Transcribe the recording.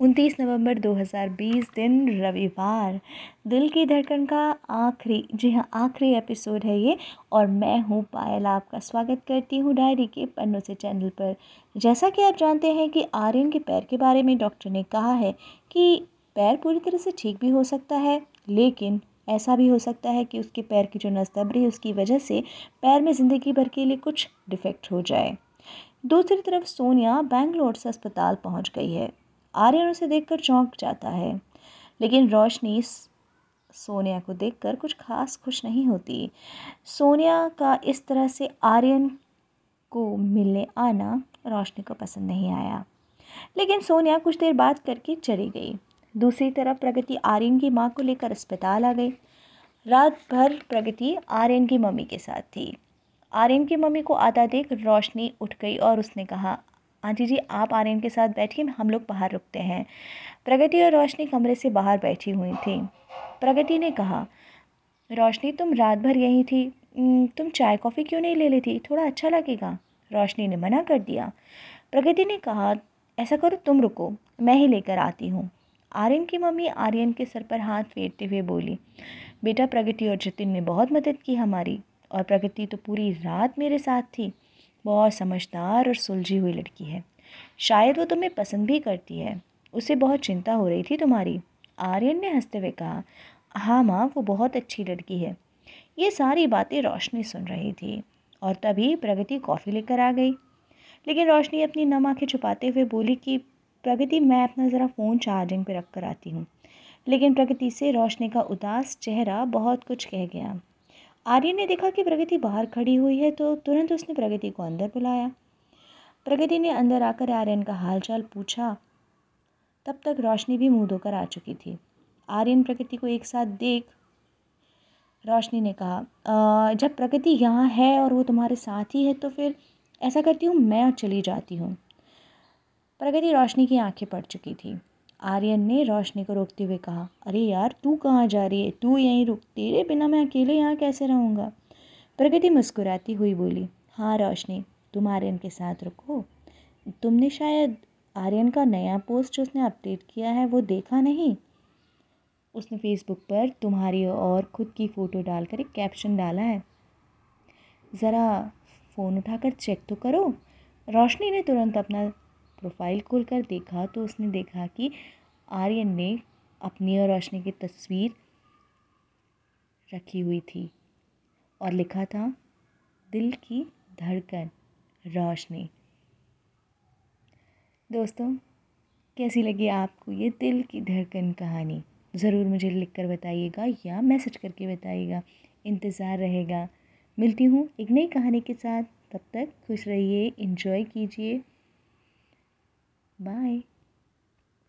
उनतीस नवंबर 2020 दिन रविवार। दिल की धड़कन का आखिरी, जी हाँ आखिरी एपिसोड है ये, और मैं हूँ पायल। आपका स्वागत करती हूँ डायरी के पन्नों से चैनल पर। जैसा कि आप जानते हैं कि आर्यन के पैर के बारे में डॉक्टर ने कहा है कि पैर पूरी तरह से ठीक भी हो सकता है, लेकिन ऐसा भी हो सकता है कि उसके पैर की जो नसदबरी उसकी वजह से पैर में ज़िंदगी भर के लिए कुछ डिफेक्ट हो जाए। दूसरी तरफ़ सोनिया बैंगलोर से अस्पताल पहुँच गई है। आर्यन उसे देखकर चौंक जाता है। लेकिन रोशनी सोनिया को देखकर कुछ खास खुश नहीं होती। सोनिया का इस तरह से आर्यन को मिलने आना रोशनी को पसंद नहीं आया। लेकिन सोनिया कुछ देर बात करके चली गई। दूसरी तरफ़ प्रगति आर्यन की माँ को लेकर अस्पताल आ गई। रात भर प्रगति आर्यन की मम्मी के साथ थी। आर्यन की मम्मी को आता देख रोशनी उठ गई और उसने कहा आंटी जी, आप आर्यन के साथ बैठिए, हम लोग बाहर रुकते हैं। प्रगति और रोशनी कमरे से बाहर बैठी हुई थी। प्रगति ने कहा, रोशनी, तुम रात भर यहीं थी। तुम चाय कॉफ़ी क्यों नहीं ले लेती थोड़ा अच्छा लगेगा। रोशनी ने मना कर दिया। प्रगति ने कहा, ऐसा करो, तुम रुको, मैं ही लेकर आती हूँ। आर्यन की मम्मी आर्यन के सर पर हाथ फेरते हुए बोली, बेटा, प्रगति और जतिन ने बहुत मदद की हमारी, और प्रगति तो पूरी रात मेरे साथ थी। बहुत समझदार और सुलझी हुई लड़की है। शायद वो तुम्हें पसंद भी करती है। उसे बहुत चिंता हो रही थी तुम्हारी। आर्यन ने हँसते हुए कहा हाँ माँ, वो बहुत अच्छी लड़की है। ये सारी बातें रोशनी सुन रही थी और तभी प्रगति कॉफ़ी लेकर आ गई। लेकिन रोशनी अपनी नम आँखें छुपाते हुए बोली कि, प्रगति, मैं अपना ज़रा फ़ोन चार्जिंग पे रख कर आती हूँ। लेकिन प्रगति से रोशनी का उदास चेहरा बहुत कुछ कह गया। आर्यन ने देखा कि प्रगति बाहर खड़ी हुई है तो तुरंत उसने प्रगति को अंदर बुलाया। प्रगति ने अंदर आकर आर्यन का हालचाल पूछा। तब तक रोशनी भी मुँह धोकर आ चुकी थी। आर्यन प्रगति को एक साथ देख रोशनी ने कहा जब प्रगति यहाँ है और वो तुम्हारे साथ ही है तो फिर ऐसा करती हूँ मैं चली जाती हूँ। प्रगति रोशनी की आँखें पड़ चुकी थी। आर्यन ने रोशनी को रोकते हुए कहा, अरे यार, तू कहाँ जा रही है? तू यहीं रुक, तेरे बिना मैं अकेले यहाँ कैसे रहूँगा? प्रगति मुस्कुराती हुई बोली हाँ रोशनी, तुम आर्यन के साथ रुको। तुमने शायद आर्यन का नया पोस्ट जो उसने अपडेट किया है वो देखा नहीं? उसने फेसबुक पर तुम्हारी और ख़ुद की फ़ोटो डालकर एक कैप्शन डाला है। ज़रा फ़ोन उठाकर चेक तो करो। रोशनी ने तुरंत अपना प्रोफ़ाइल खोलकर देखा तो उसने देखा कि आर्यन ने अपनी और रोशनी की तस्वीर रखी हुई थी और लिखा था, दिल की धड़कन, रोशनी। दोस्तों, कैसी लगी आपको ये दिल की धड़कन कहानी? ज़रूर मुझे लिख कर बताइएगा या मैसेज करके बताइएगा। इंतज़ार रहेगा। मिलती हूँ एक नई कहानी के साथ। तब तक खुश रहिए इंजॉय कीजिए। Bye.